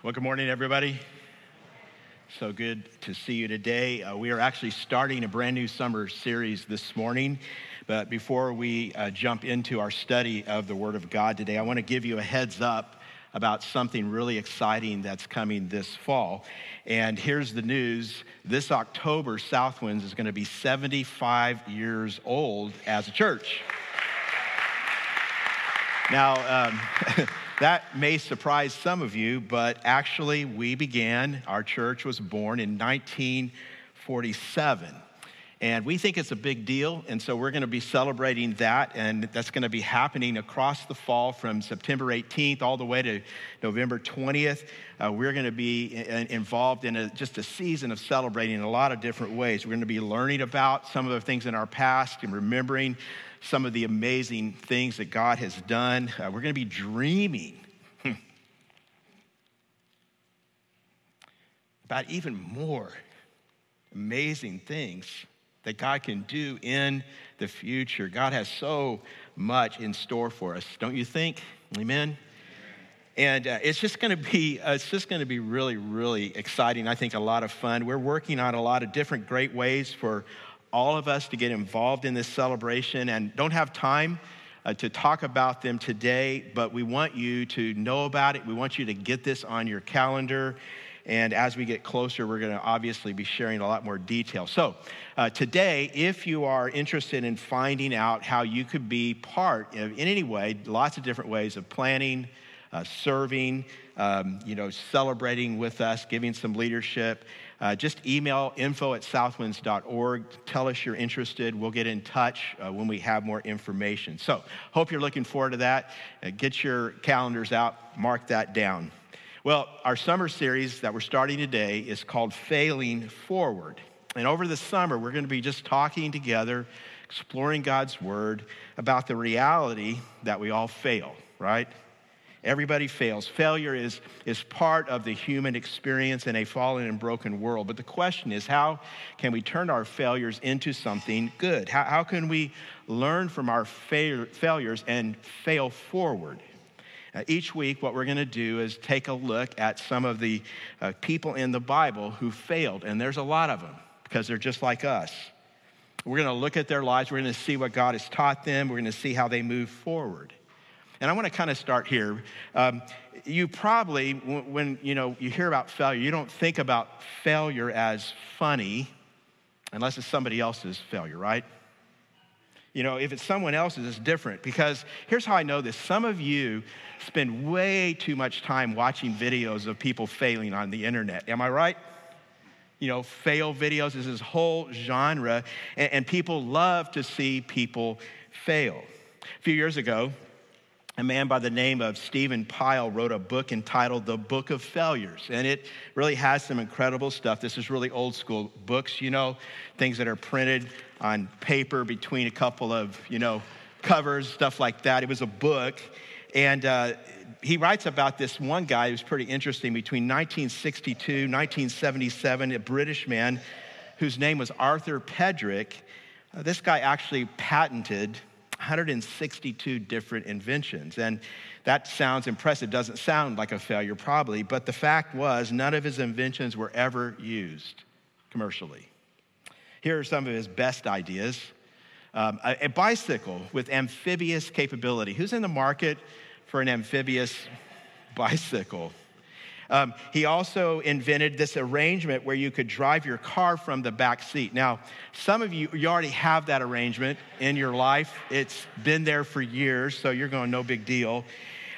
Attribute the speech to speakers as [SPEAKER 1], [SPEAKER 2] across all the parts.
[SPEAKER 1] Well, good morning, everybody. So good to see you today. Uh, we are actually starting a brand new summer series this morning. But before we uh, jump into our study of the Word of God today, I want to give you a heads up about something really exciting that's coming this fall. And here's the news this October, Southwinds is going to be 75 years old as a church. Now, um, That may surprise some of you, but actually, we began, our church was born in 1947. And we think it's a big deal. And so we're going to be celebrating that. And that's going to be happening across the fall from September 18th all the way to November 20th. Uh, we're going to be involved in a, just a season of celebrating in a lot of different ways. We're going to be learning about some of the things in our past and remembering some of the amazing things that God has done. Uh, we're going to be dreaming hmm, about even more amazing things that God can do in the future. God has so much in store for us, don't you think? Amen. And uh, it's just going to be uh, it's just going to be really really exciting. I think a lot of fun. We're working on a lot of different great ways for all of us to get involved in this celebration and don't have time uh, to talk about them today, but we want you to know about it. We want you to get this on your calendar. And as we get closer, we're going to obviously be sharing a lot more detail. So, uh, today, if you are interested in finding out how you could be part of, in any way, lots of different ways of planning, uh, serving, um, you know, celebrating with us, giving some leadership, uh, just email info at southwinds.org. Tell us you're interested. We'll get in touch uh, when we have more information. So, hope you're looking forward to that. Uh, get your calendars out, mark that down. Well, our summer series that we're starting today is called Failing Forward. And over the summer, we're going to be just talking together, exploring God's Word about the reality that we all fail, right? Everybody fails. Failure is, is part of the human experience in a fallen and broken world. But the question is how can we turn our failures into something good? How, how can we learn from our fail, failures and fail forward? Each week, what we're going to do is take a look at some of the uh, people in the Bible who failed, and there's a lot of them because they're just like us. We're going to look at their lives, we're going to see what God has taught them, we're going to see how they move forward. And I want to kind of start here. Um, you probably, when you know you hear about failure, you don't think about failure as funny, unless it's somebody else's failure, right? You know, if it's someone else's, it's different. Because here's how I know this: some of you spend way too much time watching videos of people failing on the internet. Am I right? You know, fail videos is this whole genre, and, and people love to see people fail. A few years ago, a man by the name of Stephen Pile wrote a book entitled The Book of Failures. And it really has some incredible stuff. This is really old school books, you know, things that are printed on paper between a couple of, you know, covers, stuff like that. It was a book. And uh, he writes about this one guy who's pretty interesting between 1962, 1977, a British man whose name was Arthur Pedrick. Uh, this guy actually patented 162 different inventions. And that sounds impressive, doesn't sound like a failure, probably, but the fact was none of his inventions were ever used commercially. Here are some of his best ideas um, a, a bicycle with amphibious capability. Who's in the market for an amphibious bicycle? Um, he also invented this arrangement where you could drive your car from the back seat. Now, some of you, you already have that arrangement in your life. It's been there for years, so you're going, no big deal.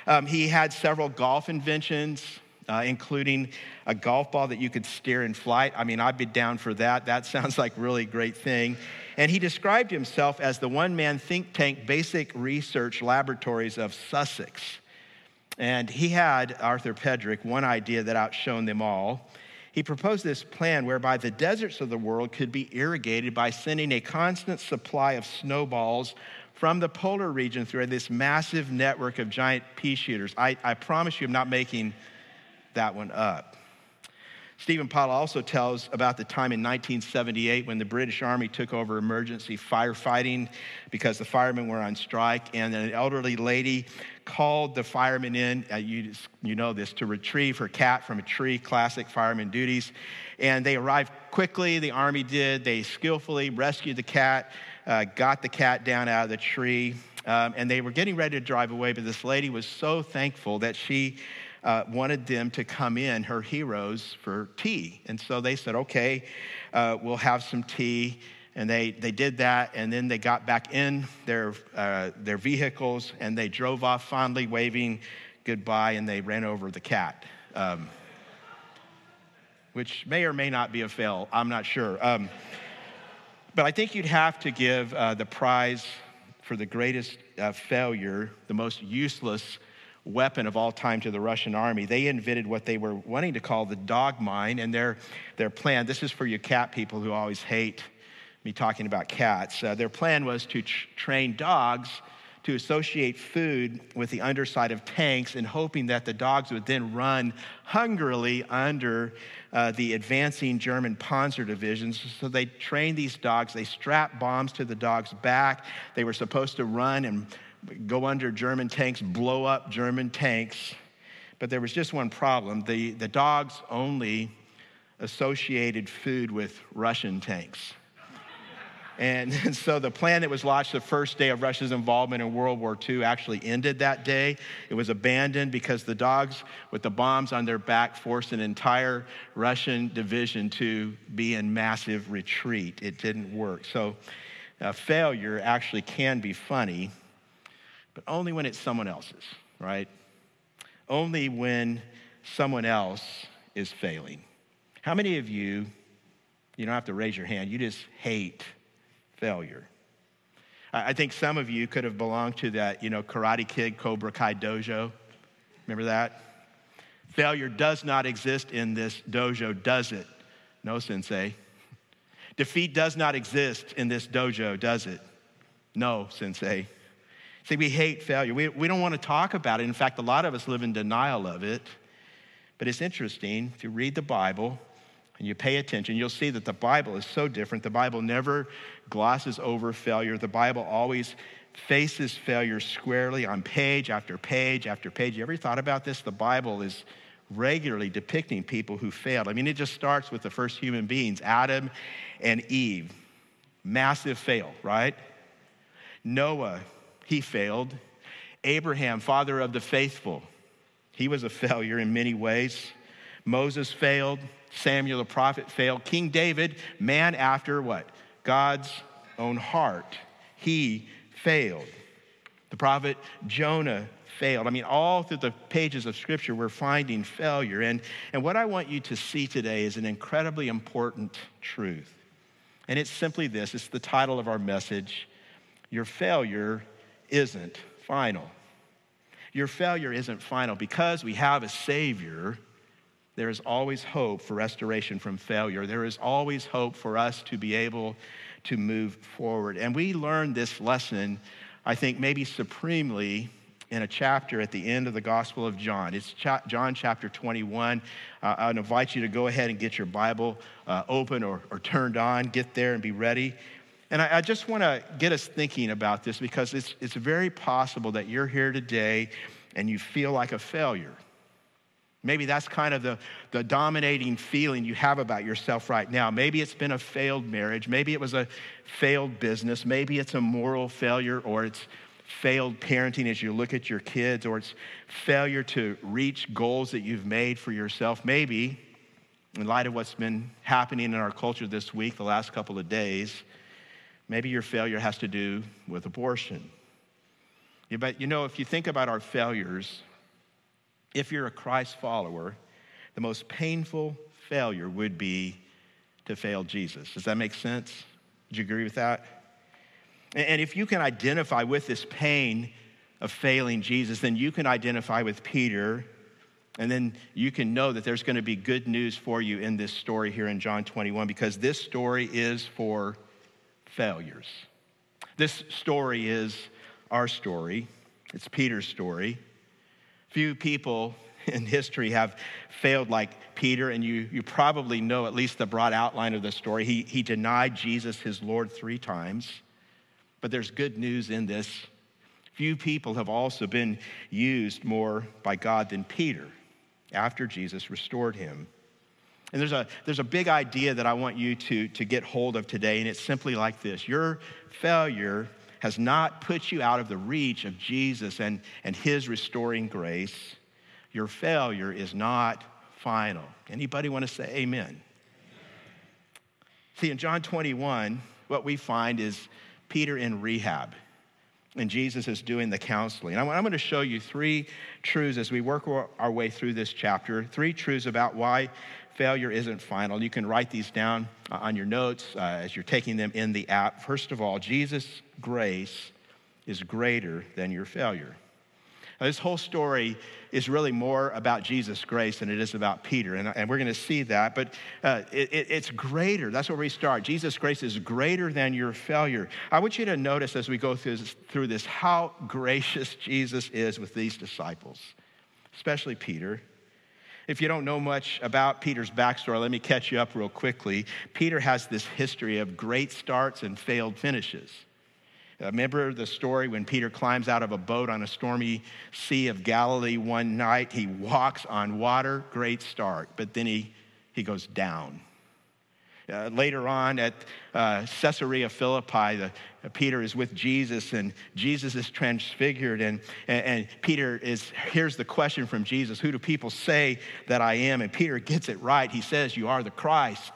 [SPEAKER 1] Um, he had several golf inventions, uh, including a golf ball that you could steer in flight. I mean, I'd be down for that. That sounds like really great thing. And he described himself as the one man think tank basic research laboratories of Sussex. And he had, Arthur Pedrick, one idea that outshone them all. He proposed this plan whereby the deserts of the world could be irrigated by sending a constant supply of snowballs from the polar region through this massive network of giant pea shooters. I, I promise you, I'm not making that one up. Stephen Powell also tells about the time in 1978 when the British Army took over emergency firefighting because the firemen were on strike, and an elderly lady called the firemen in, uh, you, you know this, to retrieve her cat from a tree, classic fireman duties. And they arrived quickly, the Army did. They skillfully rescued the cat, uh, got the cat down out of the tree, um, and they were getting ready to drive away, but this lady was so thankful that she uh, wanted them to come in, her heroes, for tea. And so they said, okay, uh, we'll have some tea. And they, they did that, and then they got back in their, uh, their vehicles and they drove off fondly, waving goodbye, and they ran over the cat, um, which may or may not be a fail. I'm not sure. Um, but I think you'd have to give uh, the prize for the greatest uh, failure, the most useless weapon of all time to the Russian army. They invented what they were wanting to call the dog mine, and their, their plan this is for you cat people who always hate me talking about cats. Uh, their plan was to tr- train dogs to associate food with the underside of tanks and hoping that the dogs would then run hungrily under uh, the advancing German Panzer divisions. So they trained these dogs, they strapped bombs to the dogs' back. They were supposed to run and go under German tanks, blow up German tanks. But there was just one problem the, the dogs only associated food with Russian tanks. And, and, so the plan that was launched the first day of Russia's involvement in World War II actually ended that day. It was abandoned because the dogs with the bombs on their back forced an entire Russian division to be in massive retreat. It didn't work. So uh, failure actually can be funny but only when it's someone else's, right? Only when someone else is failing. How many of you, you don't have to raise your hand, you just hate failure? I think some of you could have belonged to that, you know, Karate Kid Cobra Kai dojo. Remember that? Failure does not exist in this dojo, does it? No, sensei. Defeat does not exist in this dojo, does it? No, sensei. See, we hate failure. We, we don't want to talk about it. In fact, a lot of us live in denial of it. But it's interesting, you read the Bible and you pay attention, you'll see that the Bible is so different. The Bible never glosses over failure, the Bible always faces failure squarely on page after page after page. You ever thought about this? The Bible is regularly depicting people who failed. I mean, it just starts with the first human beings, Adam and Eve. Massive fail, right? Noah he failed. Abraham, father of the faithful, he was a failure in many ways. Moses failed. Samuel the prophet failed. King David, man after what? God's own heart. He failed. The prophet Jonah failed. I mean, all through the pages of Scripture, we're finding failure. And, and what I want you to see today is an incredibly important truth. And it's simply this it's the title of our message Your failure isn't final. Your failure isn't final. Because we have a Savior, there is always hope for restoration from failure. There is always hope for us to be able to move forward. And we learn this lesson, I think, maybe supremely in a chapter at the end of the Gospel of John. It's cha- John chapter 21. Uh, I'd invite you to go ahead and get your Bible uh, open or, or turned on. Get there and be ready. And I, I just want to get us thinking about this because it's, it's very possible that you're here today and you feel like a failure. Maybe that's kind of the, the dominating feeling you have about yourself right now. Maybe it's been a failed marriage. Maybe it was a failed business. Maybe it's a moral failure or it's failed parenting as you look at your kids or it's failure to reach goals that you've made for yourself. Maybe, in light of what's been happening in our culture this week, the last couple of days, Maybe your failure has to do with abortion. But you know, if you think about our failures, if you're a Christ follower, the most painful failure would be to fail Jesus. Does that make sense? Do you agree with that? And if you can identify with this pain of failing Jesus, then you can identify with Peter, and then you can know that there's going to be good news for you in this story here in John 21 because this story is for failures. This story is our story, it's Peter's story. Few people in history have failed like Peter, and you, you probably know at least the broad outline of the story. He, he denied Jesus, his Lord, three times. But there's good news in this. Few people have also been used more by God than Peter after Jesus restored him. And there's a, there's a big idea that I want you to, to get hold of today, and it's simply like this Your failure has not put you out of the reach of Jesus and, and his restoring grace. Your failure is not final. Anybody want to say amen? See, in John 21, what we find is Peter in rehab and Jesus is doing the counseling. I'm going to show you three truths as we work our way through this chapter, three truths about why failure isn't final. You can write these down uh, on your notes uh, as you're taking them in the app. First of all, Jesus' grace is greater than your failure. Now, this whole story is really more about Jesus' grace than it is about Peter, and, and we're going to see that. But uh, it, it, it's greater. That's where we start. Jesus' grace is greater than your failure. I want you to notice as we go through this, through this how gracious Jesus is with these disciples, especially Peter. If you don't know much about Peter's backstory, let me catch you up real quickly. Peter has this history of great starts and failed finishes. Uh, remember the story when Peter climbs out of a boat on a stormy sea of Galilee one night? He walks on water, great start, but then he, he goes down. Uh, later on at uh, Caesarea Philippi, the, uh, Peter is with Jesus, and Jesus is transfigured. And, and, and, Peter is, here's the question from Jesus Who do people say that I am? And Peter gets it right. He says, You are the Christ.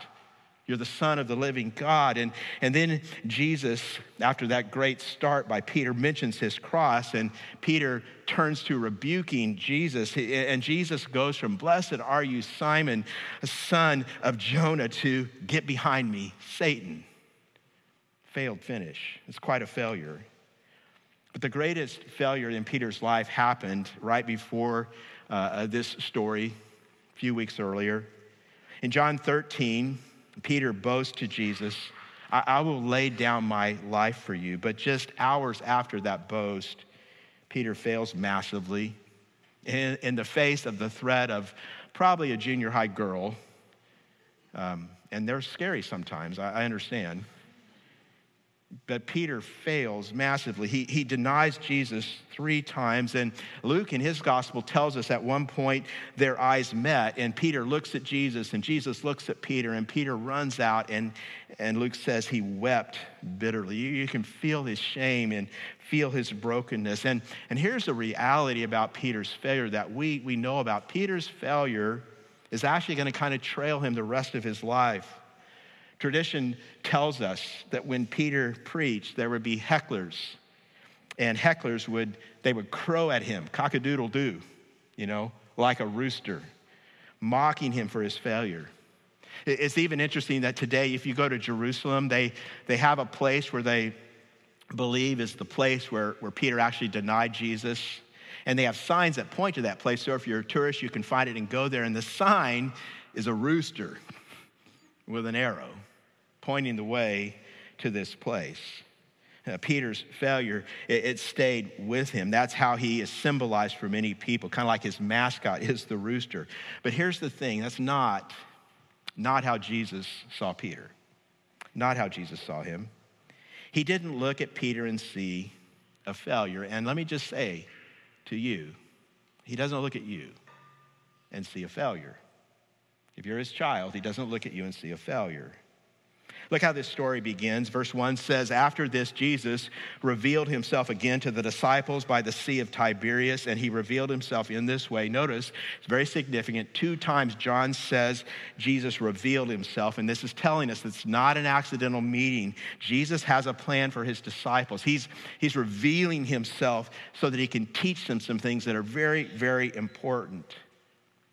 [SPEAKER 1] You're the Son of the living God. And, and then Jesus, after that great start by Peter, mentions his cross, and Peter turns to rebuking Jesus. And Jesus goes from, Blessed are you, Simon, son of Jonah, to get behind me, Satan. Failed finish. It's quite a failure. But the greatest failure in Peter's life happened right before uh, this story, a few weeks earlier. In John 13, Peter boasts to Jesus, I, I will lay down my life for you. But just hours after that boast, Peter fails massively in, in the face of the threat of probably a junior high girl. Um, and they're scary sometimes, I, I understand. But Peter fails massively. He, he denies Jesus three times. And Luke, in his gospel, tells us at one point their eyes met, and Peter looks at Jesus, and Jesus looks at Peter, and Peter runs out, and, and Luke says he wept bitterly. You, you can feel his shame and feel his brokenness. And, and here's the reality about Peter's failure that we, we know about Peter's failure is actually going to kind of trail him the rest of his life. Tradition tells us that when Peter preached, there would be hecklers, and hecklers would they would crow at him, cock-a-doodle doo, you know, like a rooster, mocking him for his failure. It's even interesting that today, if you go to Jerusalem, they, they have a place where they believe is the place where, where Peter actually denied Jesus. And they have signs that point to that place. So if you're a tourist, you can find it and go there. And the sign is a rooster with an arrow pointing the way to this place. Uh, Peter's failure, it, it, stayed with him. That's how he is symbolized for many people, kind of like his mascot is the rooster. But here's the thing that's not, not how Jesus saw Peter, not how Jesus saw him. He didn't look at Peter and see a failure. And let me just say to you, he doesn't look at you and see a failure. If you're his child, he doesn't look at you and see a failure. Look how this story begins. Verse 1 says, After this, Jesus revealed himself again to the disciples by the Sea of Tiberias, and he revealed himself in this way. Notice, it's very significant. Two times John says Jesus revealed himself, and this is telling us it's not an accidental meeting. Jesus has a plan for his disciples. He's, he's revealing himself so that he can teach them some things that are very, very important.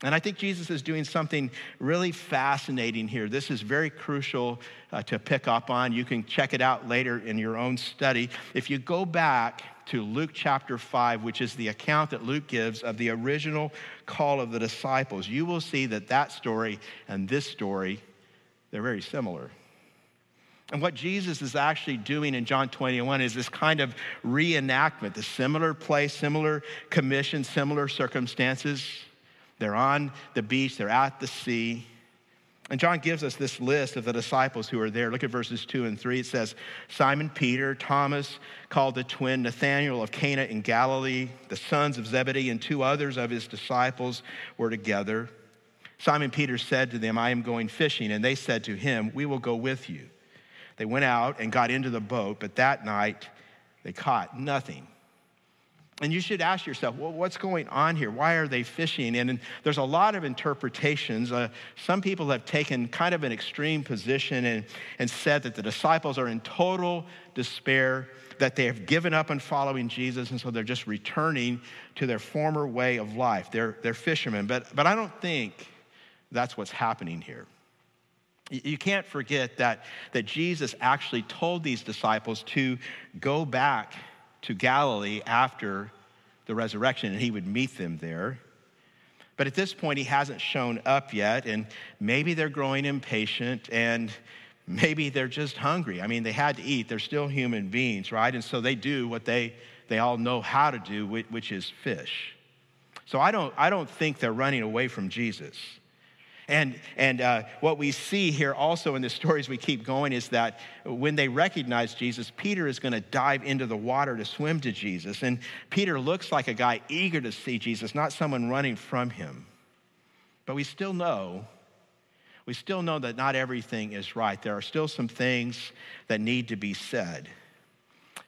[SPEAKER 1] And I think Jesus is doing something really fascinating here. This is very crucial uh, to pick up on. You can check it out later in your own study. If you go back to Luke chapter 5, which is the account that Luke gives of the original call of the disciples, you will see that that story and this story, they're very similar. And what Jesus is actually doing in John 21 is this kind of reenactment, the similar place, similar commission, similar circumstances They're on the beach, they're at the sea. And John gives us this list of the disciples who are there. Look at verses 2 and 3. It says Simon Peter, Thomas, called the twin, Nathanael of Cana in Galilee, the sons of Zebedee, and two others of his disciples were together. Simon Peter said to them, I am going fishing. And they said to him, We will go with you. They went out and got into the boat, but that night they caught nothing. And you should ask yourself, well, what's going on here? Why are they fishing? And, there's a lot of interpretations. Uh, some people have taken kind of an extreme position and, and said that the disciples are in total despair, that they have given up on following Jesus, and so they're just returning to their former way of life. They're, they're fishermen. But, but I don't think that's what's happening here. You can't forget that, that Jesus actually told these disciples to go back to Galilee after the resurrection, and he would meet them there. But at this point, he hasn't shown up yet, and maybe they're growing impatient, and maybe they're just hungry. I mean, they had to eat. They're still human beings, right? And so they do what they, they all know how to do, which is fish. So I don't, I don't think they're running away from Jesus. And, and uh, what we see here also in the stories we keep going is that when they recognize Jesus, Peter is going to dive into the water to swim to Jesus. And Peter looks like a guy eager to see Jesus, not someone running from him. But we still know, we still know that not everything is right. There are still some things that need to be said.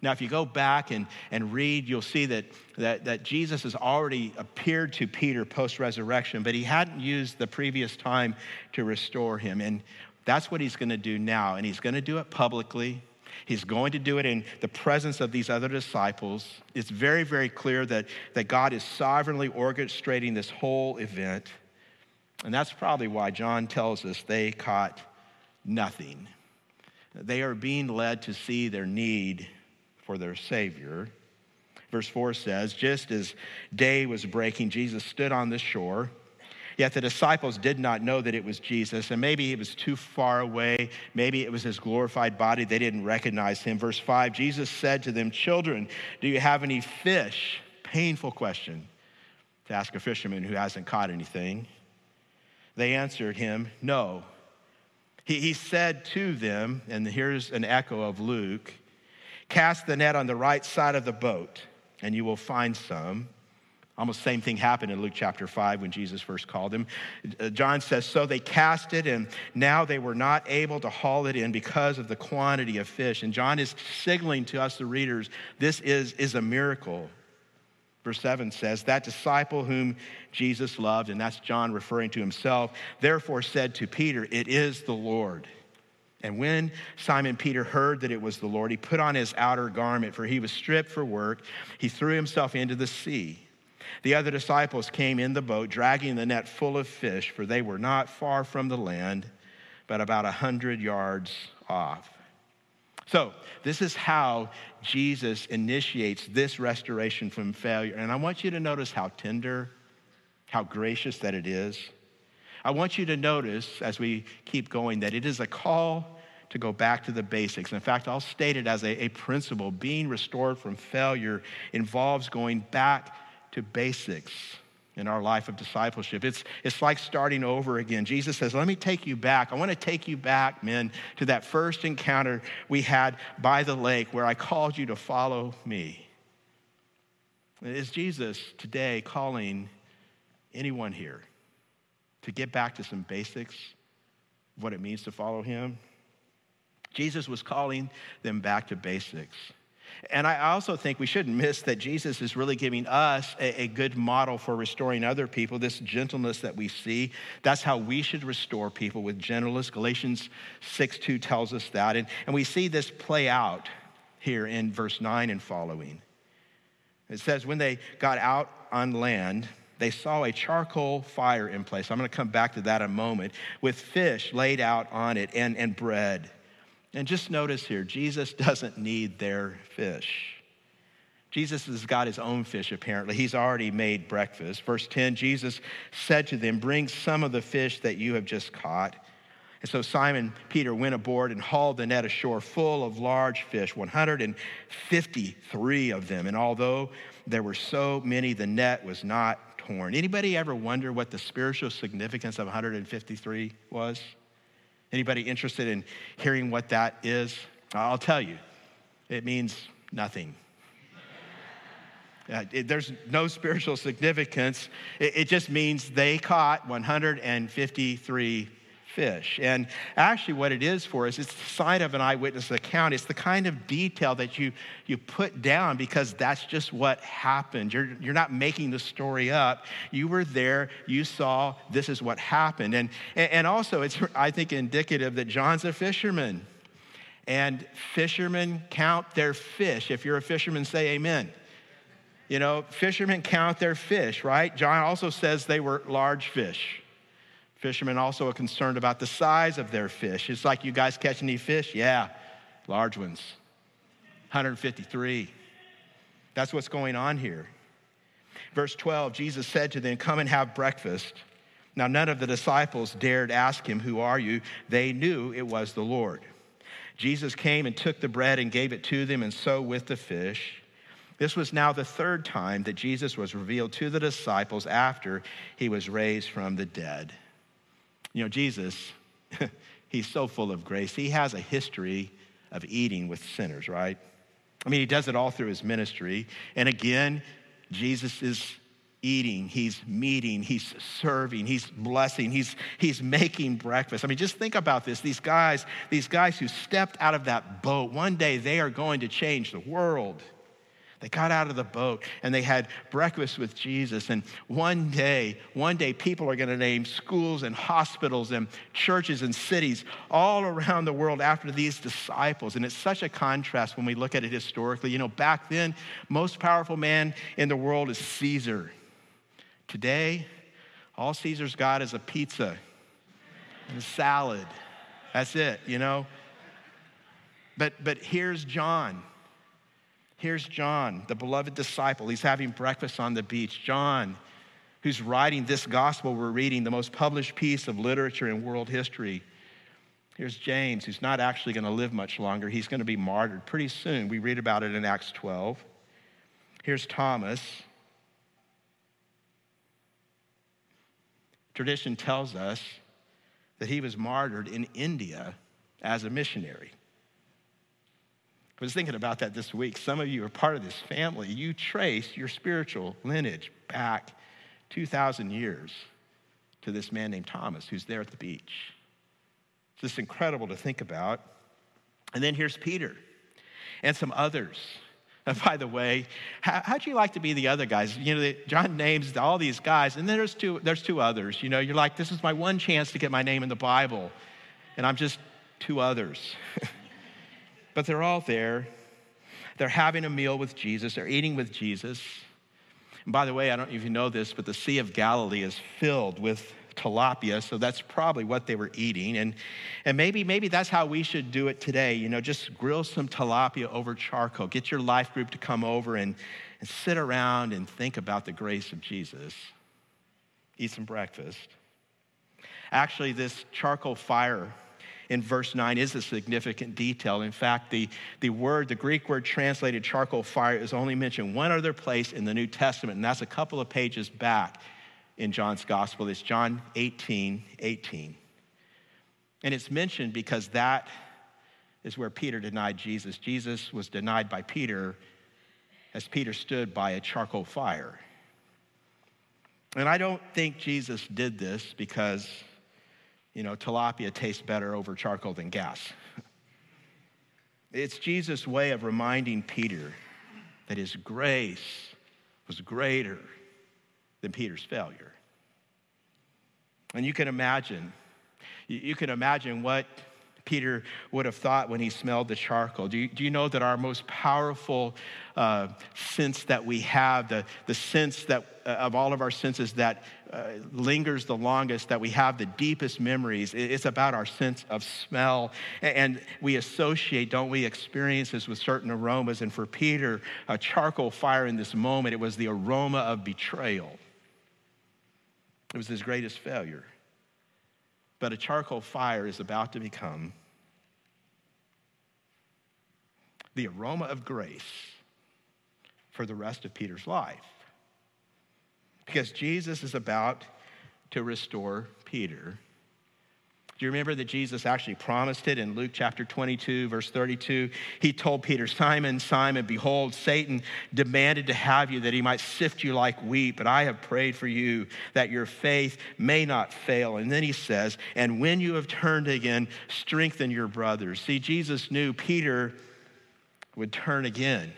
[SPEAKER 1] Now, if you go back and, and read, you'll see that, that, that Jesus has already appeared to Peter post resurrection, but he hadn't used the previous time to restore him. And that's what he's going to do now. And he's going to do it publicly. He's going to do it in the presence of these other disciples. It's very, very clear that, that God is sovereignly orchestrating this whole event. And that's probably why John tells us they caught nothing. They are being led to see their need for their Savior. Verse 4 says, Just as day was breaking, Jesus stood on the shore. Yet the disciples did not know that it was Jesus, and maybe it was too far away. Maybe it was his glorified body. They didn't recognize him. Verse 5 Jesus said to them, Children, do you have any fish? Painful question to ask a fisherman who hasn't caught anything. They answered him, No. He, he said to them, and here's an echo of Luke Cast the net on the right side of the boat, and you will find some. Almost same thing happened in Luke chapter 5 when Jesus first called him. Uh, John says, So they cast it, and now they were not able to haul it in because of the quantity of fish. And John is signaling to us, the readers, this is, is a miracle. Verse 7 says, That disciple whom Jesus loved, and that's John referring to himself, therefore said to Peter, It is the Lord. And when Simon Peter heard that it was the Lord, he put on his outer garment, for he was stripped for work. He threw himself into the sea. The other disciples came in the boat, dragging the net full of fish, for they were not far from the land, but about a hundred yards off. So, this is how Jesus initiates this restoration from failure. And I want you to notice how tender, how gracious that it is. I want you to notice as we keep going that it is a call to go back to the basics. In fact, I'll state it as a, a principle. Being restored from failure involves going back to basics in our life of discipleship. It's, it's like starting over again. Jesus says, Let me take you back. I want to take you back, men, to that first encounter we had by the lake where I called you to follow me. Is Jesus today calling anyone here to get back to some basics of what it means to follow him? Jesus was calling them back to basics. And I also think we shouldn't miss that Jesus is really giving us a, a, good model for restoring other people, this gentleness that we see. That's how we should restore people with gentleness. Galatians 6 2 tells us that. And, and we see this play out here in verse 9 and following. It says, When they got out on land, they saw a charcoal fire in place. I'm going to come back to that in a moment, with fish laid out on it and, and bread. And just notice here, Jesus doesn't need their fish. Jesus has got his own fish, apparently. He's already made breakfast. Verse 10 Jesus said to them, Bring some of the fish that you have just caught. And so Simon Peter went aboard and hauled the net ashore full of large fish, 153 of them. And although there were so many, the net was not torn. Anybody ever wonder what the spiritual significance of 153 was? Anybody interested in hearing what that is? I'll tell you. It means nothing. Uh, it, there's no spiritual significance. It, it just means they caught 153 fish. And actually, what it is for us, it's the sign of an eyewitness account. It's the kind of detail that you, you put down because that's just what happened. You're, you're not making the story up. You were there, you saw, this is what happened. And, and also, it's, I think, indicative that John's a fisherman. And fishermen count their fish. If you're a fisherman, say amen. You know, fishermen count their fish, right? John also says they were large fish. Fishermen also are concerned about the size of their fish. It's like, you guys catch any fish? Yeah, large ones. 153. That's what's going on here. Verse 12 Jesus said to them, Come and have breakfast. Now, none of the disciples dared ask him, Who are you? They knew it was the Lord. Jesus came and took the bread and gave it to them, and so with the fish. This was now the third time that Jesus was revealed to the disciples after he was raised from the dead. You know, Jesus, he's so full of grace. He has a history of eating with sinners, right? I mean, he does it all through his ministry. And again, Jesus is eating, he's meeting, he's serving, he's blessing, he's, he's making breakfast. I mean, just think about this. These guys, these guys who stepped out of that boat, one day they are going to change the world. They got out of the boat and they had breakfast with Jesus. And one day, one day, people are going to name schools and hospitals and churches and cities all around the world after these disciples. And it's such a contrast when we look at it historically. You know, back then, most powerful man in the world is Caesar. Today, all Caesar's got is a pizza and a salad. That's it, you know? But, but here's John Here's John, the beloved disciple. He's having breakfast on the beach. John, who's writing this gospel we're reading, the most published piece of literature in world history. Here's James, who's not actually going to live much longer. He's going to be martyred pretty soon. We read about it in Acts 12. Here's Thomas. Tradition tells us that he was martyred in India as a missionary. I was thinking about that this week. Some of you are part of this family. You trace your spiritual lineage back 2,000 years to this man named Thomas who's there at the beach. It's just incredible to think about. And then here's Peter and some others. And by the way, how, how'd you like to be the other guys? You know, John names all these guys, and then there's two, there's two others. You know, you're like, this is my one chance to get my name in the Bible, and I'm just two others. But they're all there. They're having a meal with Jesus, they're eating with Jesus. And by the way, I don't know if you know this, but the Sea of Galilee is filled with tilapia, so that's probably what they were eating. And, and maybe, maybe that's how we should do it today. You know, just grill some tilapia over charcoal. Get your life group to come over and, and sit around and think about the grace of Jesus. Eat some breakfast. Actually, this charcoal fire in verse 9 is a significant detail. In fact, the, the word, the Greek word translated charcoal fire, is only mentioned one other place in the New Testament, and that's a couple of pages back in John's gospel. It's John 18 18. And it's mentioned because that is where Peter denied Jesus. Jesus was denied by Peter as Peter stood by a charcoal fire. And I don't think Jesus did this because you know, tilapia tastes better over charcoal than gas. It's Jesus' way of reminding Peter that his grace was greater than Peter's failure. And you can imagine, you can imagine what Peter would have thought when he smelled the charcoal. Do you, do you know that our most powerful uh, sense that we have, the, the sense that uh, of all of our senses that uh, lingers the longest, that we have the deepest memories, it's about our sense of smell. And we associate, don't we, experiences with certain aromas. And for Peter, a charcoal fire in this moment, it was the aroma of betrayal. It was his greatest failure. But a charcoal fire is about to become the aroma of grace for the rest of Peter's life. Because Jesus is about to restore Peter do you remember that Jesus actually promised it in Luke chapter 22, verse 32? He told Peter, Simon, Simon, behold, Satan demanded to have you that he might sift you like wheat, but I have prayed for you that your faith may not fail. And then he says, And when you have turned again, strengthen your brothers. See, Jesus knew Peter would turn again,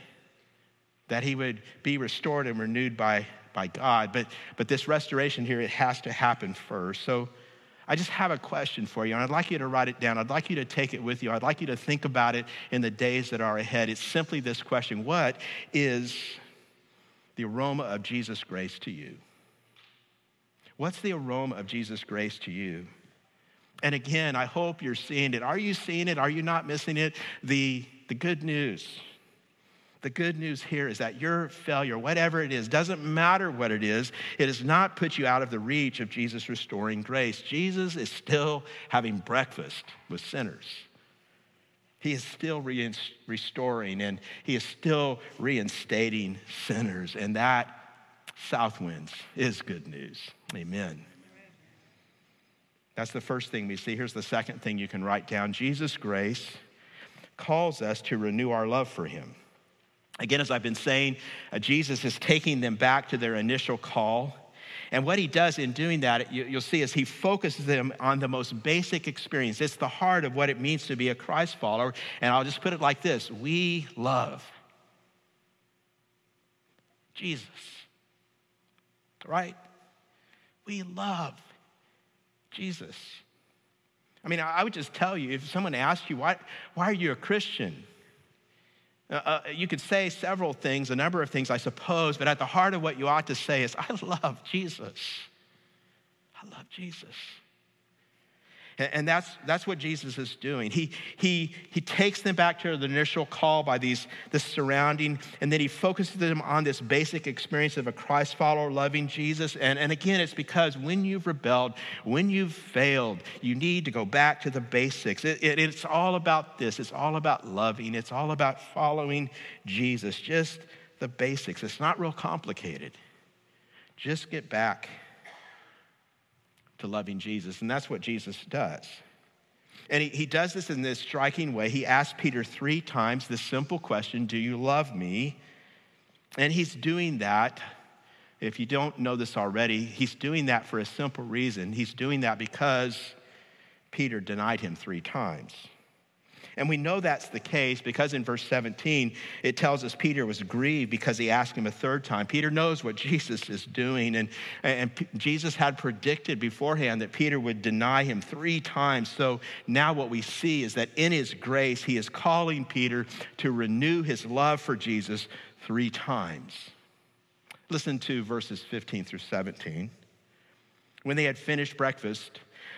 [SPEAKER 1] that he would be restored and renewed by, by God. But, but this restoration here, it has to happen first. So, I just have a question for you, and I'd like you to write it down. I'd like you to take it with you. I'd like you to think about it in the days that are ahead. It's simply this question What is the aroma of Jesus' grace to you? What's the aroma of Jesus' grace to you? And again, I hope you're seeing it. Are you seeing it? Are you not missing it? The, the good news the good news here is that your failure, whatever it is, doesn't matter what it is, it has not put you out of the reach of Jesus' restoring grace. Jesus is still having breakfast with sinners. He is still re- restoring and he is still reinstating sinners. And that, South Winds, is good news. Amen. That's the first thing we see. Here's the second thing you can write down Jesus' grace calls us to renew our love for him. Again, as I've been saying, uh, Jesus is taking them back to their initial call. And what he does in doing that, you, will see, is he focuses them on the most basic experience. It's the heart of what it means to be a Christ follower. And I'll just put it like this We love Jesus, right? We love Jesus. I mean, I would just tell you if someone asked you, why, why are you a Christian? Uh, uh, you could say several things, a number of things, I suppose, but at the heart of what you ought to say is, I love Jesus. I love Jesus. And that's, that's what Jesus is doing. He, he, he takes them back to the initial call by these, this surrounding, and then he focuses them on this basic experience of a Christ follower loving Jesus. And, and again, it's because when you've rebelled, when you've failed, you need to go back to the basics. It, it, it's all about this. It's all about loving. It's all about following Jesus. Just the basics. It's not real complicated. Just get back to loving Jesus. And that's what Jesus does. And he, he does this in this striking way. He asks Peter three times the simple question Do you love me? And he's doing that. If you don't know this already, he's doing that for a simple reason. He's doing that because Peter denied him three times. And we know that's the case because in verse 17, it tells us Peter was grieved because he asked him a third time. Peter knows what Jesus is doing, and, and Jesus had predicted beforehand that Peter would deny him three times. So now what we see is that in his grace, he is calling Peter to renew his love for Jesus three times. Listen to verses 15 through 17. When they had finished breakfast,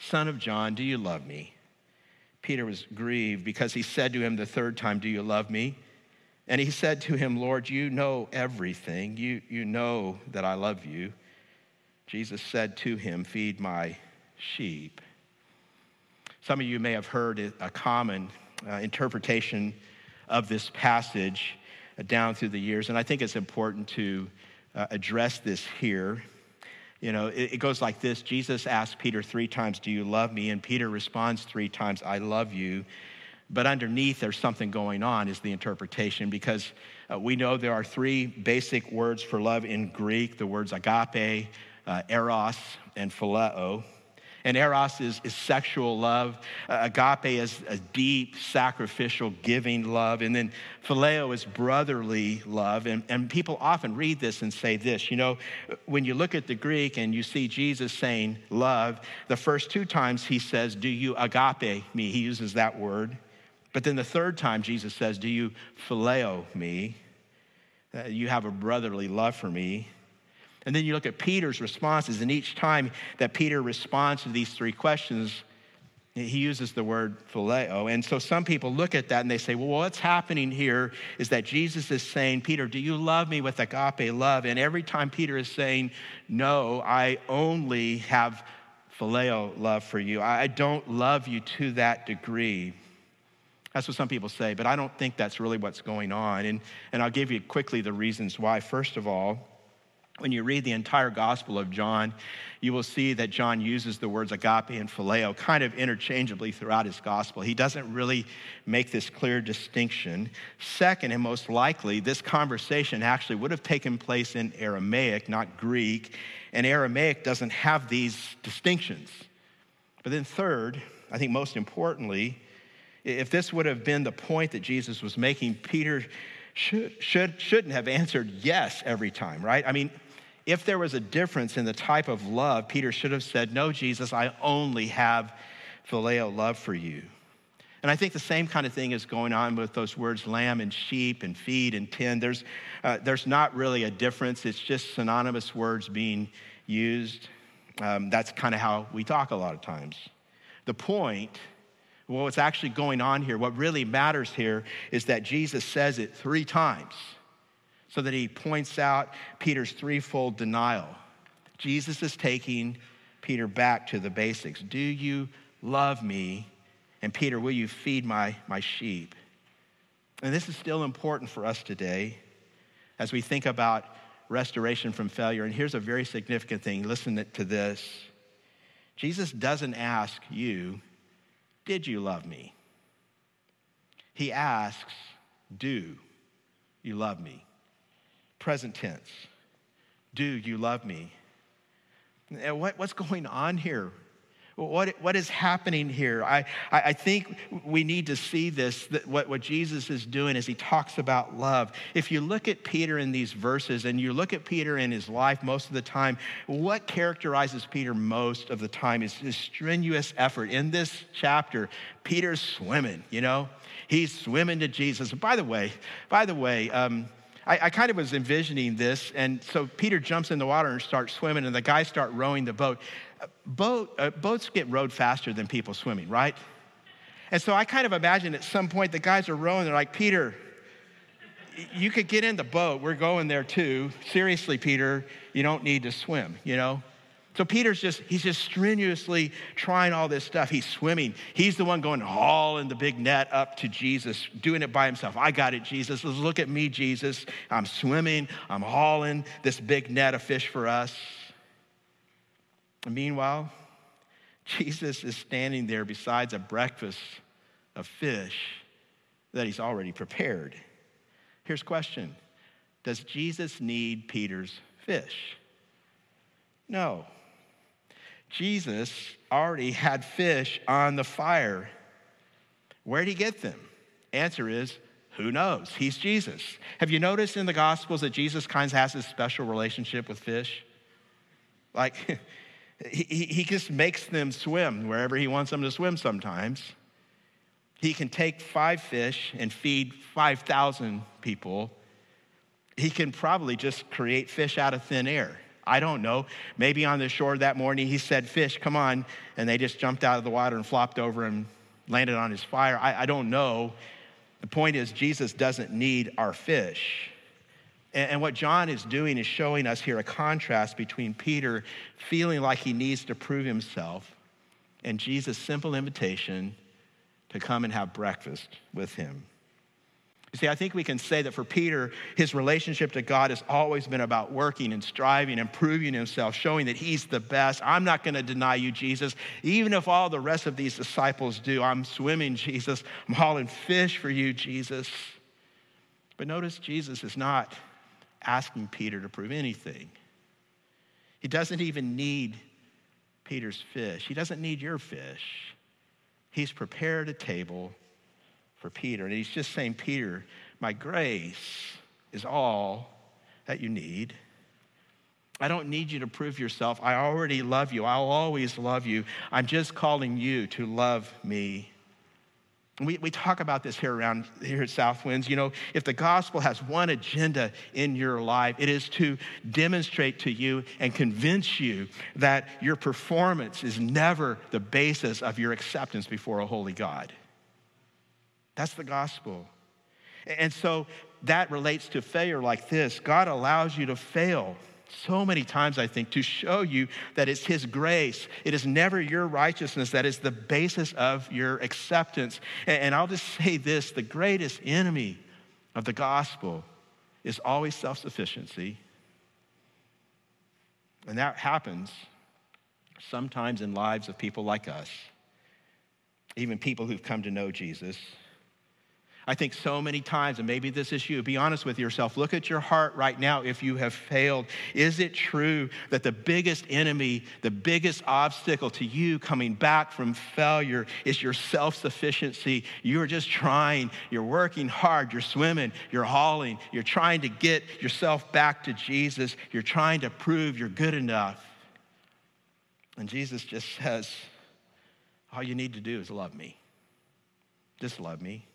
[SPEAKER 1] Son of John, do you love me? Peter was grieved because he said to him the third time, Do you love me? And he said to him, Lord, you know everything. You, you know that I love you. Jesus said to him, Feed my sheep. Some of you may have heard a common uh, interpretation of this passage uh, down through the years, and I think it's important to uh, address this here. You know, it, it goes like this Jesus asks Peter three times, Do you love me? And Peter responds three times, I love you. But underneath, there's something going on, is the interpretation, because uh, we know there are three basic words for love in Greek the words agape, uh, eros, and phileo. And eros is, is sexual love. Uh, agape is a deep, sacrificial, giving love. And then phileo is brotherly love. And, and people often read this and say this you know, when you look at the Greek and you see Jesus saying love, the first two times he says, Do you agape me? He uses that word. But then the third time Jesus says, Do you phileo me? Uh, you have a brotherly love for me. And then you look at Peter's responses, and each time that Peter responds to these three questions, he uses the word phileo. And so some people look at that and they say, well, what's happening here is that Jesus is saying, Peter, do you love me with agape love? And every time Peter is saying, no, I only have phileo love for you. I don't love you to that degree. That's what some people say, but I don't think that's really what's going on. And, and I'll give you quickly the reasons why. First of all, when you read the entire Gospel of John, you will see that John uses the words agape and phileo kind of interchangeably throughout his Gospel. He doesn't really make this clear distinction. Second, and most likely, this conversation actually would have taken place in Aramaic, not Greek, and Aramaic doesn't have these distinctions. But then, third, I think most importantly, if this would have been the point that Jesus was making, Peter should, should, shouldn't have answered yes every time, right? I mean, if there was a difference in the type of love, Peter should have said, No, Jesus, I only have phileo love for you. And I think the same kind of thing is going on with those words lamb and sheep and feed and tend. There's, uh, there's not really a difference, it's just synonymous words being used. Um, that's kind of how we talk a lot of times. The point, well, what's actually going on here, what really matters here, is that Jesus says it three times so that he points out Peter's threefold denial. Jesus is taking Peter back to the basics. Do you love me? And Peter, will you feed my, my sheep? And this is still important for us today as we think about restoration from failure. And here's a very significant thing listen to this Jesus doesn't ask you, Did you love me? He asks, Do you love me? Present tense. Do you love me? What, what's going on here? What, what is happening here? I, I think we need to see this, that what, what Jesus is doing as he talks about love. If you look at Peter in these verses and you look at Peter in his life most of the time, what characterizes Peter most of the time is his strenuous effort. In this chapter, Peter's swimming, you know? He's swimming to Jesus. By the way, by the way, um, I, I, kind of was envisioning this, and so Peter jumps in the water and starts swimming, and the guys start rowing the boat. Boat, uh, boats get rowed faster than people swimming, right? And so I kind of imagine at some point the guys are rowing, they're like, Peter, you could get in the boat. We're going there too. Seriously, Peter, you don't need to swim, you know? So Peter's just, he's just strenuously trying all this stuff. He's swimming. He's the one going hauling the big net up to Jesus, doing it by himself. I got it, Jesus. Look at me, Jesus. I'm swimming. I'm hauling this big net of fish for us. And meanwhile, Jesus is standing there besides a breakfast of fish that he's already prepared. Here's question Does Jesus need Peter's fish? No. Jesus already had fish on the fire. Where'd he get them? Answer is, who knows? He's Jesus. Have you noticed in the Gospels that Jesus kind of has this special relationship with fish? Like, he, he just makes them swim wherever he wants them to swim sometimes. He can take five fish and feed 5,000 people. He can probably just create fish out of thin air. I don't know. Maybe on the shore that morning he said, Fish, come on. And they just jumped out of the water and flopped over and landed on his fire. I, I don't know. The point is, Jesus doesn't need our fish. And, and what John is doing is showing us here a contrast between Peter feeling like he needs to prove himself and Jesus' simple invitation to come and have breakfast with him. You see, I think we can say that for Peter, his relationship to God has always been about working and striving and proving himself, showing that he's the best. I'm not going to deny you, Jesus. Even if all the rest of these disciples do, I'm swimming, Jesus. I'm hauling fish for you, Jesus. But notice Jesus is not asking Peter to prove anything. He doesn't even need Peter's fish, he doesn't need your fish. He's prepared a table for Peter. And he's just saying, Peter, my grace is all that you need. I don't need you to prove yourself. I already love you. I'll always love you. I'm just calling you to love me. we, we talk about this here around here at Southwinds. You know, if the gospel has one agenda in your life, it is to demonstrate to you and convince you that your performance is never the basis of your acceptance before a holy God. That's the gospel. And so that relates to failure like this God allows you to fail so many times, I think, to show you that it's His grace. It is never your righteousness that is the basis of your acceptance. And I'll just say this the greatest enemy of the gospel is always self sufficiency. And that happens sometimes in lives of people like us, even people who've come to know Jesus. I think so many times, and maybe this is you, be honest with yourself. Look at your heart right now if you have failed. Is it true that the biggest enemy, the biggest obstacle to you coming back from failure is your self sufficiency? You're just trying, you're working hard, you're swimming, you're hauling, you're trying to get yourself back to Jesus, you're trying to prove you're good enough. And Jesus just says, All you need to do is love me. Just love me.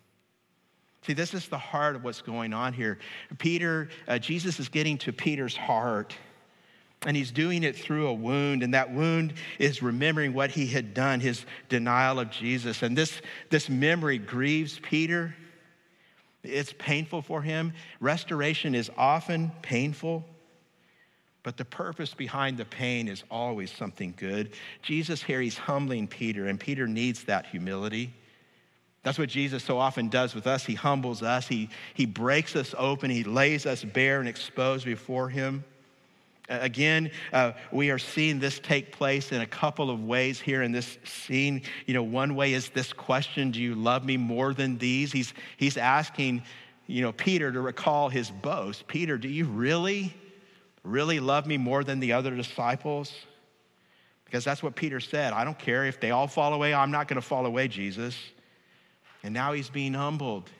[SPEAKER 1] See, this is the heart of what's going on here. Peter, uh, Jesus is getting to Peter's heart, and he's doing it through a wound, and that wound is remembering what he had done, his denial of Jesus. And this, this memory grieves Peter. It's painful for him. Restoration is often painful. But the purpose behind the pain is always something good. Jesus here, he's humbling Peter, and Peter needs that humility. That's what Jesus so often does with us. He humbles us, he, he breaks us open, he lays us bare and exposed before him. Again, uh, we are seeing this take place in a couple of ways here in this scene. You know, one way is this question Do you love me more than these? He's, he's asking, you know, Peter to recall his boast. Peter, do you really, really love me more than the other disciples? Because that's what Peter said. I don't care if they all fall away, I'm not going to fall away, Jesus. And now he's being humbled.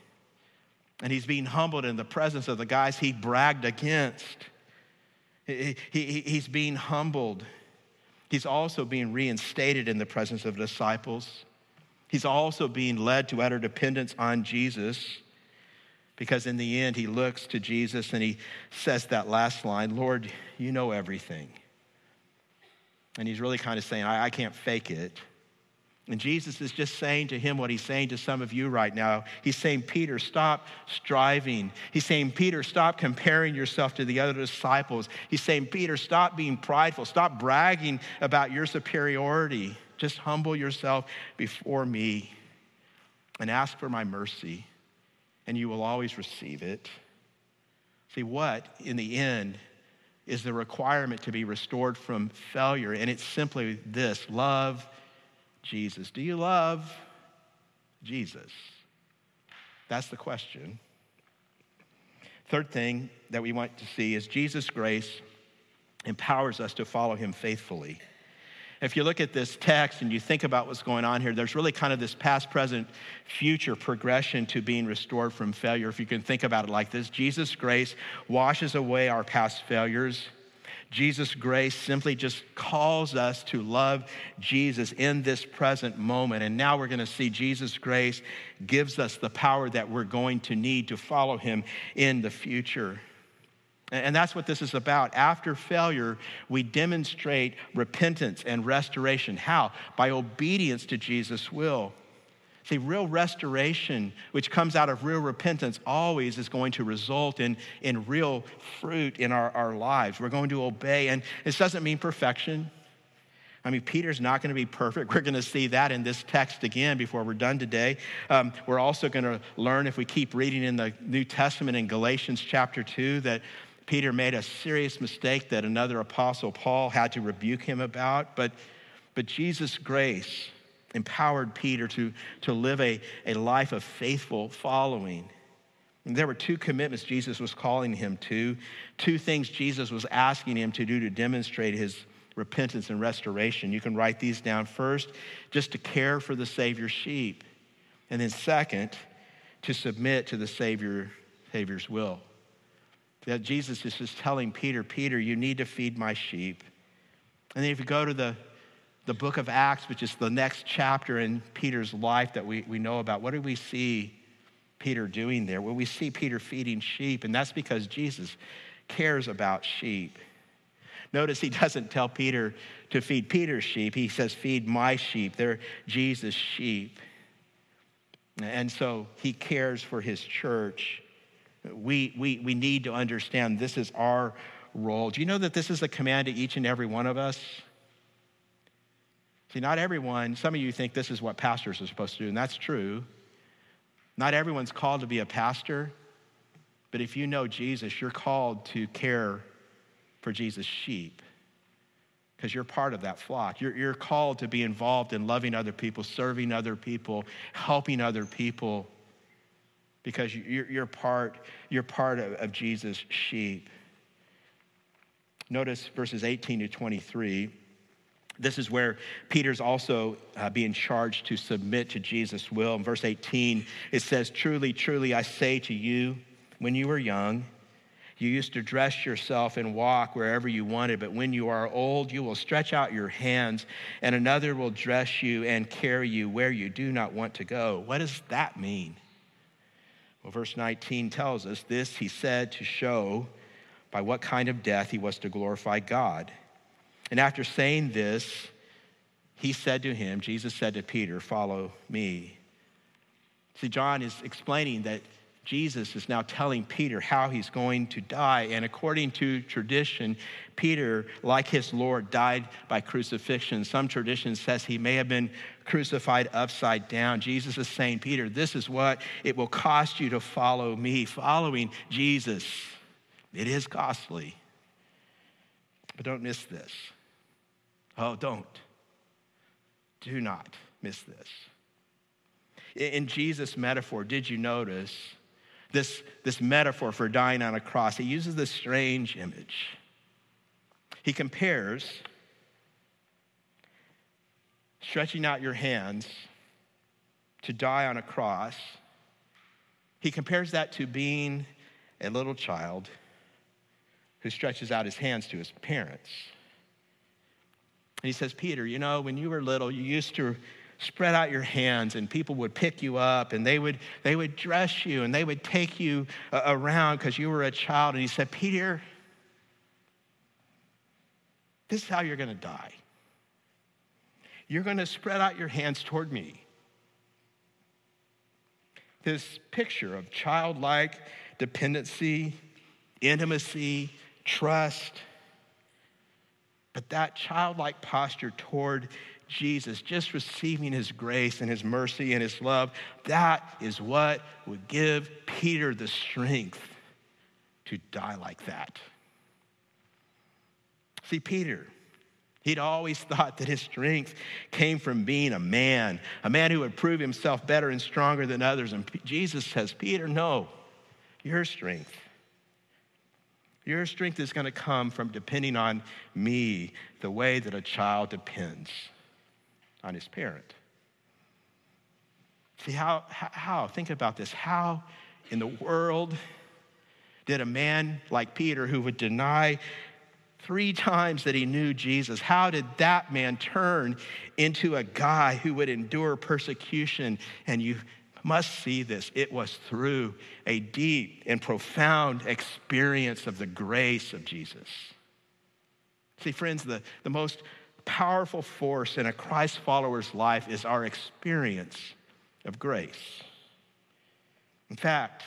[SPEAKER 1] And he's being humbled in the presence of the guys he bragged against. He, he, he's being humbled. He's also being reinstated in the presence of disciples. He's also being led to utter dependence on Jesus because in the end he looks to Jesus and he says that last line Lord, you know everything. And he's really kind of saying, I, I can't fake it. And Jesus is just saying to him what he's saying to some of you right now. He's saying, Peter, stop striving. He's saying, Peter, stop comparing yourself to the other disciples. He's saying, Peter, stop being prideful. Stop bragging about your superiority. Just humble yourself before me and ask for my mercy, and you will always receive it. See, what in the end is the requirement to be restored from failure? And it's simply this love Jesus. Do you love Jesus? That's the question. Third thing that we want to see is Jesus' grace empowers us to follow him faithfully. If you look at this text and you think about what's going on here, there's really kind of this past, present, future progression to being restored from failure. If you can think about it like this Jesus' grace washes away our past failures Jesus' grace simply just calls us to love Jesus in this present moment. And now we're going to see Jesus' grace gives us the power that we're going to need to follow him in the future. And that's what this is about. After failure, we demonstrate repentance and restoration. How? By obedience to Jesus' will. See, real restoration, which comes out of real repentance, always is going to result in, in real fruit in our, our lives. We're going to obey. And this doesn't mean perfection. I mean, Peter's not going to be perfect. We're going to see that in this text again before we're done today. Um, we're also going to learn, if we keep reading in the New Testament in Galatians chapter 2, that Peter made a serious mistake that another apostle, Paul, had to rebuke him about. But, but Jesus' grace, empowered Peter to, to live a, a life of faithful following. And there were two commitments Jesus was calling him to, two things Jesus was asking him to do to demonstrate his repentance and restoration. You can write these down. First, just to care for the Savior's sheep. And then, second, to submit to the Savior, Savior's will. That Jesus is just telling Peter, Peter, you need to feed my sheep. And then if you go to the the book of Acts, which is the next chapter in Peter's life that we, we know about, what do we see Peter doing there? Well, we see Peter feeding sheep, and that's because Jesus cares about sheep. Notice he doesn't tell Peter to feed Peter's sheep. He says, Feed my sheep. They're Jesus' sheep. And so he cares for his church. We, we, we need to understand this is our role. Do you know that this is a command to each and every one of us? See, not everyone, some of you think this is what pastors are supposed to do, and that's true. Not everyone's called to be a pastor, but if you know Jesus, you're called to care for Jesus' sheep because you're part of that flock. You're, you're called to be involved in loving other people, serving other people, helping other people because you're, you're part, you're part of, of Jesus' sheep. Notice verses 18 to 23. This is where Peter's also uh, being charged to submit to Jesus' will. In verse 18, it says, Truly, truly, I say to you, when you were young, you used to dress yourself and walk wherever you wanted, but when you are old, you will stretch out your hands, and another will dress you and carry you where you do not want to go. What does that mean? Well, verse 19 tells us this he said to show by what kind of death he was to glorify God. And after saying this, he said to him, Jesus said to Peter, Follow me. See, John is explaining that Jesus is now telling Peter how he's going to die. And according to tradition, Peter, like his Lord, died by crucifixion. Some tradition says he may have been crucified upside down. Jesus is saying, Peter, this is what it will cost you to follow me. Following Jesus, it is costly. But don't miss this. Oh, don't. Do not miss this. In Jesus' metaphor, did you notice this, this metaphor for dying on a cross? He uses this strange image. He compares stretching out your hands to die on a cross. He compares that to being a little child who stretches out his hands to his parents. And he says, Peter, you know, when you were little, you used to spread out your hands and people would pick you up and they would, they would dress you and they would take you uh, around because you were a child. And he said, Peter, this is how you're going to die. You're going to spread out your hands toward me. This picture of childlike dependency, intimacy, trust, but that childlike posture toward Jesus, just receiving his grace and his mercy and his love, that is what would give Peter the strength to die like that. See, Peter, he'd always thought that his strength came from being a man, a man who would prove himself better and stronger than others. And Jesus says, Peter, no, your strength your strength is going to come from depending on me the way that a child depends on his parent. See, how, how, think about this. How in the world did a man like Peter, who would deny three times that he knew Jesus, how did that man turn into a guy who would endure persecution? And you must see this. It was through a deep and profound experience of the grace of Jesus. See, friends, the, the most powerful force in a Christ follower's life is our experience of grace. In fact,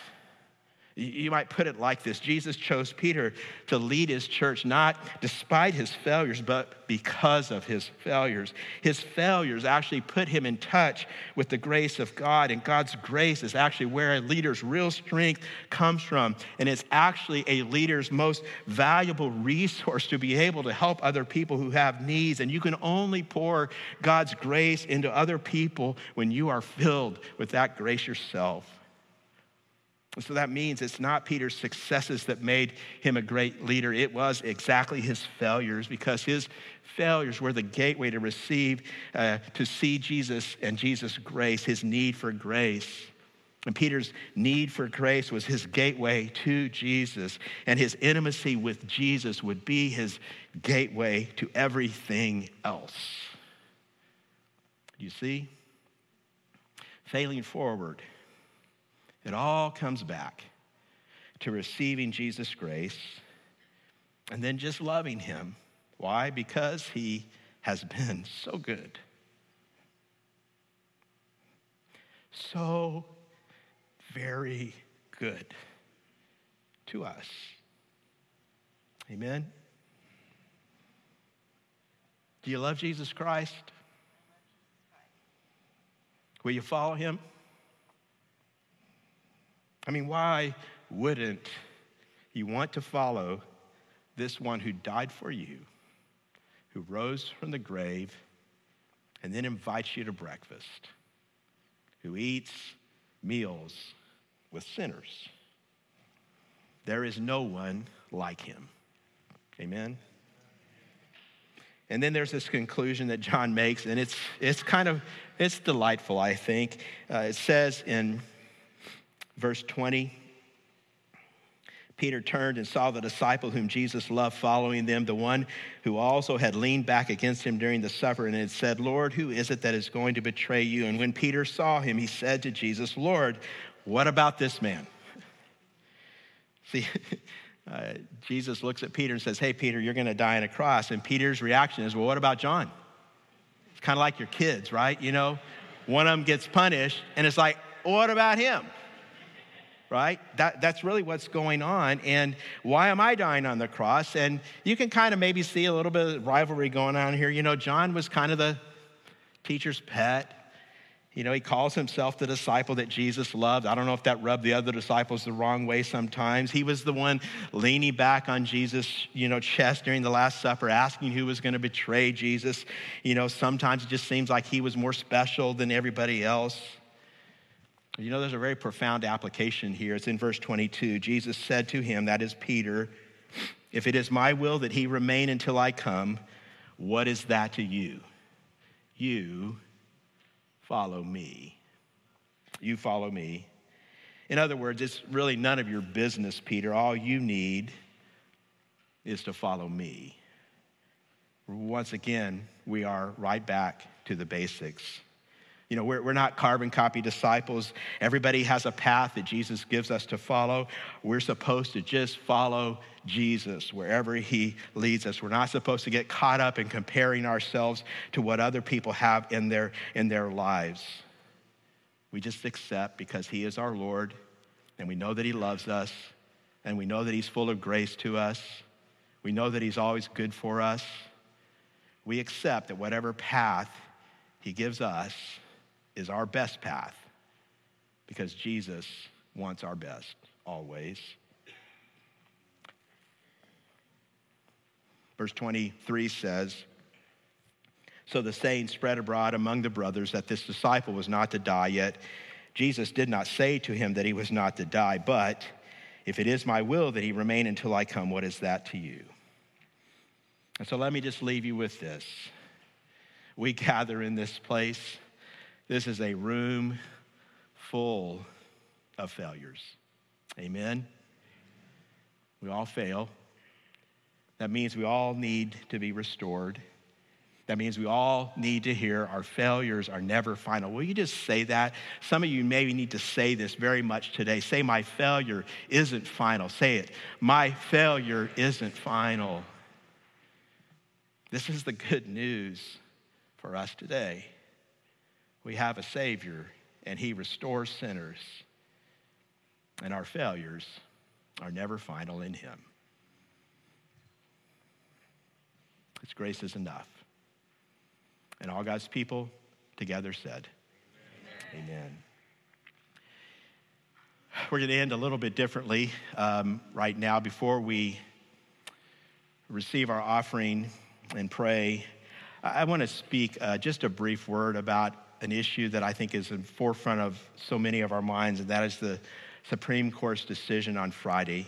[SPEAKER 1] you might put it like this Jesus chose Peter to lead his church not despite his failures, but because of his failures. His failures actually put him in touch with the grace of God, and God's grace is actually where a leader's real strength comes from. And it's actually a leader's most valuable resource to be able to help other people who have needs. And you can only pour God's grace into other people when you are filled with that grace yourself. So that means it's not Peter's successes that made him a great leader. It was exactly his failures because his failures were the gateway to receive, uh, to see Jesus and Jesus' grace, his need for grace. And Peter's need for grace was his gateway to Jesus, and his intimacy with Jesus would be his gateway to everything else. You see? Failing forward, it all comes back to receiving Jesus' grace and then just loving him. Why? Because he has been so good. So very good to us. Amen. Do you love Jesus Christ? Will you follow him? I mean, why wouldn't you want to follow this one who died for you, who rose from the grave, and then invites you to breakfast, who eats meals with sinners? There is no one like him. Amen. And then there's this conclusion that John makes, and it's, it's kind of, it's delightful, I think. Uh, it says in verse 20, Peter turned and saw the disciple whom Jesus loved following them, the one who also had leaned back against him during the supper and had said, Lord, who is it that is going to betray you? And when Peter saw him, he said to Jesus, Lord, what about this man? See, uh, Jesus looks at Peter and says, Hey, Peter, you're going to die on a cross. And Peter's reaction is, Well, what about John? It's kind of like your kids, right? You know, one of them gets punished, and it's like, What about him? Right? That, that's really what's going on. And why am I dying on the cross? And you can kind of maybe see a little bit of rivalry going on here. You know, John was kind of the teacher's pet. You know, he calls himself the disciple that Jesus loved. I don't know if that rubbed the other disciples the wrong way sometimes. He was the one leaning back on Jesus, you know, chest during the Last Supper, asking who was going to betray Jesus. You know, sometimes it just seems like he was more special than everybody else. You know, there's a very profound application here. It's in verse 22. Jesus said to him, that is Peter, if it is my will that he remain until I come, what is that to you? You follow me. You follow me. In other words, it's really none of your business, Peter. All you need is to follow me. Once again, we are right back to the basics. You know, we're, we're not carbon copy disciples. Everybody has a path that Jesus gives us to follow. We're supposed to just follow Jesus wherever he leads us. We're not supposed to get caught up in comparing ourselves to what other people have in their, in their lives. We just accept because he is our Lord and we know that he loves us and we know that he's full of grace to us. We know that he's always good for us. We accept that whatever path he gives us, is our best path because Jesus wants our best always. Verse 23 says, So the saying spread abroad among the brothers that this disciple was not to die, yet Jesus did not say to him that he was not to die, but if it is my will that he remain until I come, what is that to you? And so let me just leave you with this. We gather in this place this is a room full of failures. Amen? We all fail. That means we all need to be restored. That means we all need to hear our failures are never final. Will you just say that? Some of you maybe need to say this very much today. Say, My failure isn't final. Say it. My failure isn't final. This is the good news for us today we have a Savior and He restores sinners, and our failures are never final in Him. His grace is enough. And all God's people together said, Amen. Amen. We're going to end a little bit differently um, right now before we receive our offering and pray. I want to speak uh, just a brief word about an issue that I think is in forefront of so many of our minds, and that is the Supreme Court's decision on Friday.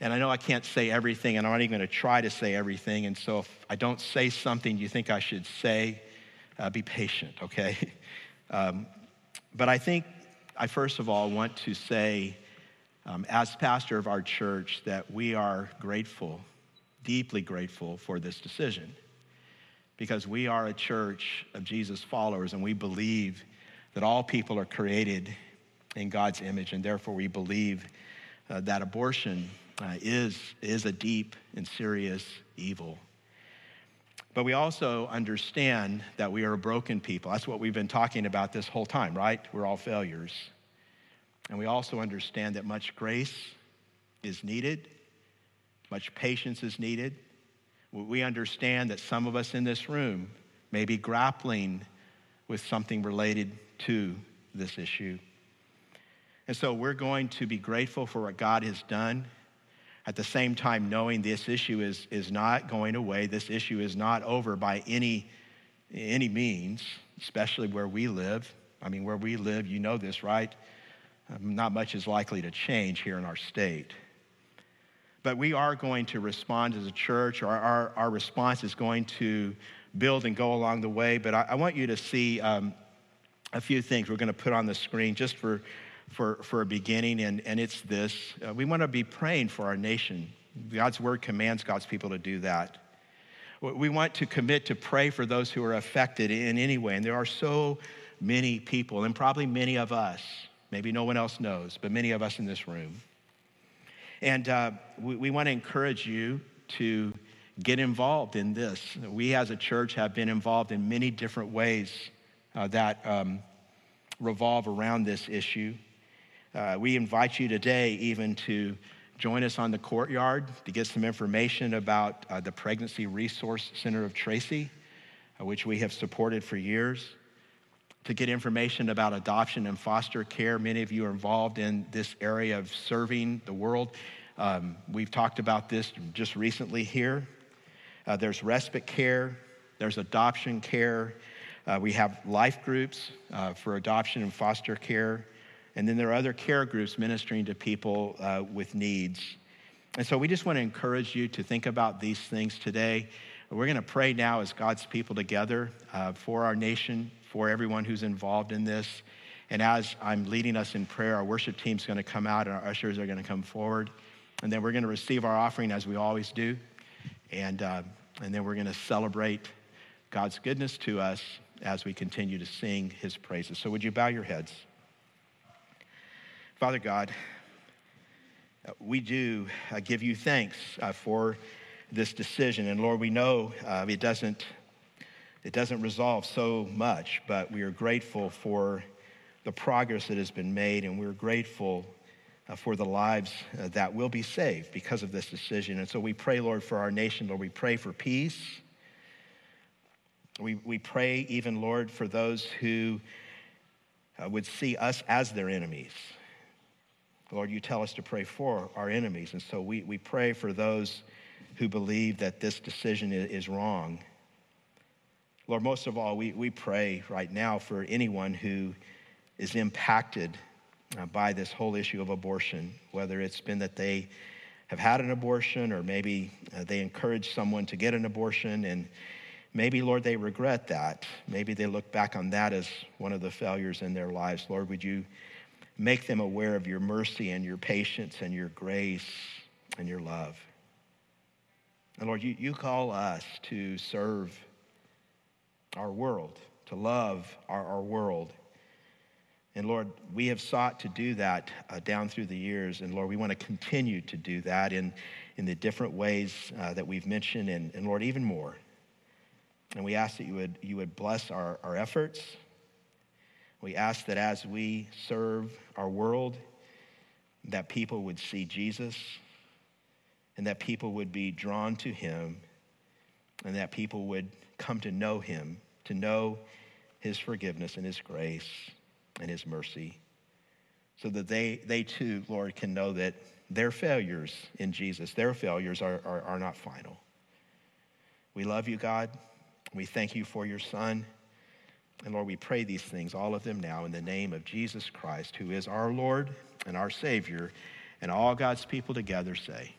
[SPEAKER 1] And I know I can't say everything, and I'm not even going to try to say everything. And so if I don't say something you think I should say, uh, be patient, okay? um, but I think I first of all want to say, um, as pastor of our church, that we are grateful, deeply grateful for this decision. Because we are a church of Jesus followers and we believe that all people are created in God's image, and therefore we believe uh, that abortion uh, is, is a deep and serious evil. But we also understand that we are a broken people. That's what we've been talking about this whole time, right? We're all failures. And we also understand that much grace is needed, much patience is needed. We understand that some of us in this room may be grappling with something related to this issue. And so we're going to be grateful for what God has done. At the same time, knowing this issue is, is not going away, this issue is not over by any, any means, especially where we live. I mean, where we live, you know this, right? Um, not much is likely to change here in our state. But we are going to respond as a church. or our, our response is going to build and go along the way. But I, I want you to see um, a few things we're going to put on the screen just for, for, for a beginning, and, and it's this. Uh, we want to be praying for our nation. God's word commands God's people to do that. We want to commit to pray for those who are affected in any way, and there are so many people, and probably many of us, maybe no one else knows, but many of us in this room. And uh, we, we want to encourage you to get involved in this. We as a church have been involved in many different ways uh, that um, revolve around this issue. Uh, we invite you today even to join us on the courtyard to get some information about uh, the Pregnancy Resource Center of Tracy, uh, which we have supported for years. To get information about adoption and foster care, many of you are involved in this area of serving the world. Um, we've talked about this just recently here. Uh, there's respite care, there's adoption care, uh, we have life groups uh, for adoption and foster care. And then there are other care groups ministering to people uh, with needs. And so we just want to encourage you to think about these things today. We're going to pray now as God's people together uh, for our nation, for everyone who's involved in this. And as I'm leading us in prayer, our worship team's going to come out and our ushers are going to come forward. And then we're going to receive our offering as we always do. And, uh, and then we're going to celebrate God's goodness to us as we continue to sing his praises. So, would you bow your heads? Father God, we do uh, give you thanks uh, for this decision. And Lord, we know uh, it, doesn't, it doesn't resolve so much, but we are grateful for the progress that has been made, and we're grateful uh, for the lives uh, that will be saved because of this decision. And so we pray, Lord, for our nation. Lord, we pray for peace. We, we pray, even, Lord, for those who uh, would see us as their enemies. Lord, you tell us to pray for our enemies. And so we, we pray for those who believe that this decision is, is wrong. Lord, most of all, we, we pray right now for anyone who is impacted uh, by this whole issue of abortion, whether it's been that they have had an abortion or maybe uh, they encourage someone to get an abortion and Maybe, Lord, they regret that. Maybe they look back on that as one of the failures in their lives. Lord, would you make them aware of your mercy and your patience and your grace and your love? And Lord, you, you call us to serve our world, to love our, our world. And Lord, we have sought to do that uh, down through the years. And Lord, we want to continue to do that in, in the different ways uh, that we've mentioned, and, and Lord, even more. And we ask that you would, you would bless our, our efforts. We ask that as we serve our world, that people would see Jesus and that people would be drawn to him and that people would come to know him, to know his forgiveness and his grace and his mercy, so that they, they too, Lord, can know that their failures in Jesus, their failures are, are, are not final. We love you, God. We thank you for your Son. And Lord, we pray these things, all of them now, in the name of Jesus Christ, who is our Lord and our Savior. And all God's people together say,